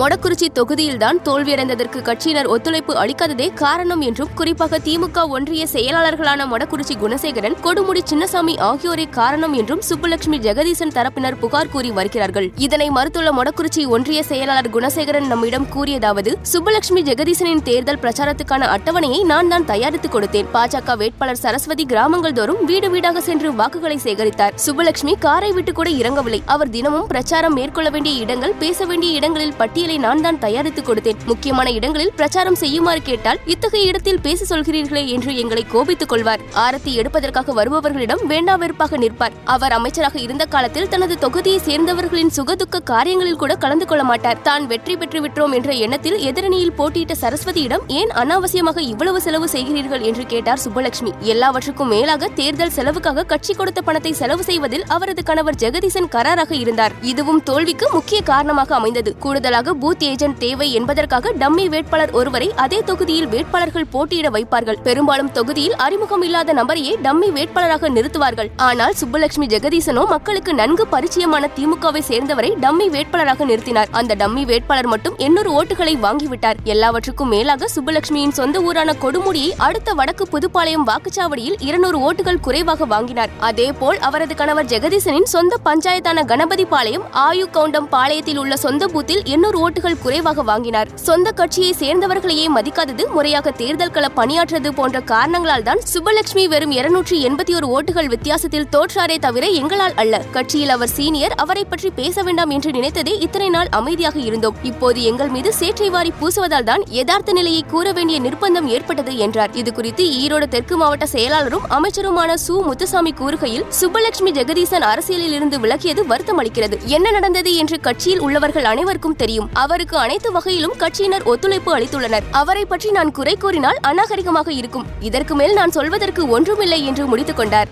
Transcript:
மொடக்குறிச்சி தொகுதியில்தான் தோல்வியடைந்ததற்கு கட்சியினர் ஒத்துழைப்பு அளிக்காததே காரணம் என்றும் குறிப்பாக திமுக ஒன்றிய செயலாளர்களான மொடக்குறிச்சி குணசேகரன் கொடுமுடி சின்னசாமி ஆகியோரே காரணம் என்றும் சுப்புலட்சுமி ஜெகதீசன் தரப்பினர் புகார் கூறி வருகிறார்கள். இதனை மறுத்துள்ள மொடக்குறிச்சி ஒன்றிய செயலாளர் குணசேகரன் நம்மிடம் கூறியதாவது சுப்புலட்சுமி ஜெகதீசனின் தேர்தல் பிரச்சாரத்துக்கான அட்டவணையை நான் தான் தயாரித்துக் கொடுத்தேன். பாஜக வேட்பாளர் சரஸ்வதி கிராமங்கள் தோறும் வீடு வீடாக சென்று வாக்குகளை சேகரித்தார். சுப்புலட்சுமி காரை விட்டு கூட இறங்கவில்லை. அவர் தினமும் பிரச்சாரம் மேற்கொள்ள வேண்டிய இடங்கள் பேச வேண்டிய இடங்களில் பட்டியல் நான் தான் தயாரித்துக் கொடுத்தேன். முக்கியமான இடங்களில் பிரச்சாரம் செய்யுமாறு கேட்டால் இத்தகைய இடத்தில் பேச சொல்கிறீர்களே என்று எங்களை கோபித்துக் கொள்வார். ஆரத்தி எடுப்பதற்காக வருபவர்களிடம் வேண்டா வெறுப்பாக நிற்பார். அவர் அமைச்சராக இருந்த காலத்தில் தனது தொகுதியை சேர்ந்தவர்களின் சுகதுக்க காரியங்களில் கூட கலந்து கொள்ள மாட்டார். தான் வெற்றி பெற்று விட்டோம் என்ற எண்ணத்தில் எதிரணியில் போட்டியிட்ட சரஸ்வதியிடம் ஏன் அனாவசியமாக இவ்வளவு செலவு செய்கிறீர்கள்? என்று கேட்டார் சுப்பலட்சுமி. எல்லாவற்றுக்கும் மேலாக தேர்தல் செலவுக்காக கட்சி கொடுத்த பணத்தை செலவு செய்வதில் அவரது கணவர் ஜெகதீசன் கராராக இருந்தார். இதுவும் தோல்விக்கு முக்கிய காரணமாக அமைந்தது. கூடுதலாக பூத் ஏஜென்ட் தேவை என்பதற்காக டம்மி வேட்பாளர் ஒருவரை அதே தொகுதியில் வேட்பாளர்கள் போட்டியிட வைப்பார்கள். பெரும்பாலும் தொகுதியில் அறிமுகம் இல்லாத நபரையே டம்மி வேட்பாளராக நிறுத்துவார்கள். ஆனால் சுப்புலட்சுமி ஜெகதீசனோ மக்களுக்கு நன்கு பரிச்சயமான திமுகவை சேர்ந்தவரை டம்மி வேட்பாளராக நிறுத்தினார். அந்த டம்மி வேட்பாளர் மட்டும் எண்ணூறு ஓட்டுகளை வாங்கிவிட்டார். எல்லாவற்றுக்கும் மேலாக சுப்புலட்சுமியின் சொந்த ஊரான கொடுமுடியை அடுத்த வடக்கு புதுப்பாளையம் வாக்குச்சாவடியில் இருநூறு ஓட்டுகள் குறைவாக வாங்கினார். அதேபோல் அவரது கணவர் ஜெகதீசனின் சொந்த பஞ்சாயத்தான கணபதி பாளையம் ஆயு கவுண்டம் பாளையத்தில் உள்ள சொந்த பூத்தில் எண்ணூறு ஓட்டுகள் குறைவாக வாங்கினார். சொந்த கட்சியை சேர்ந்தவர்களையே மதிக்காதது முறையாக தேர்தல் கள பணியாற்றது போன்ற காரணங்களால் தான் சுப்பலட்சுமி வெறும் இருநூற்றி எண்பத்தி ஒரு ஓட்டுகள் வித்தியாசத்தில் தோற்றாரே தவிர எங்களால் அல்ல. கட்சியில் அவர் சீனியர் அவரை பற்றி பேச வேண்டாம் என்று நினைத்ததே இத்தனை நாள் அமைதியாக இருந்தோம். இப்போது எங்கள் மீது சேற்றை வாரி பூசுவதால் தான் யதார்த்த நிலையை கூற வேண்டிய நிர்பந்தம் ஏற்பட்டது என்றார். இது குறித்து ஈரோடு தெற்கு மாவட்ட செயலாளரும் அமைச்சருமான சு. முத்துசாமி கூறுகையில் சுப்பலட்சுமி ஜெகதீசன் அரசியலில் இருந்து விலகியது வருத்தம் அளிக்கிறது. என்ன நடந்தது என்று கட்சியில் உள்ளவர்கள் அனைவருக்கும் தெரியும். அவருக்கு அனைத்து வகையிலும் கட்சியினர் ஒத்துழைப்பு அளித்துள்ளனர். அவரை பற்றி நான் குறை கூறினால் அநாகரிகமாக இருக்கும். இதற்கு மேல் நான் சொல்வதற்கு ஒன்றுமில்லை என்று முடித்துக் கொண்டார்.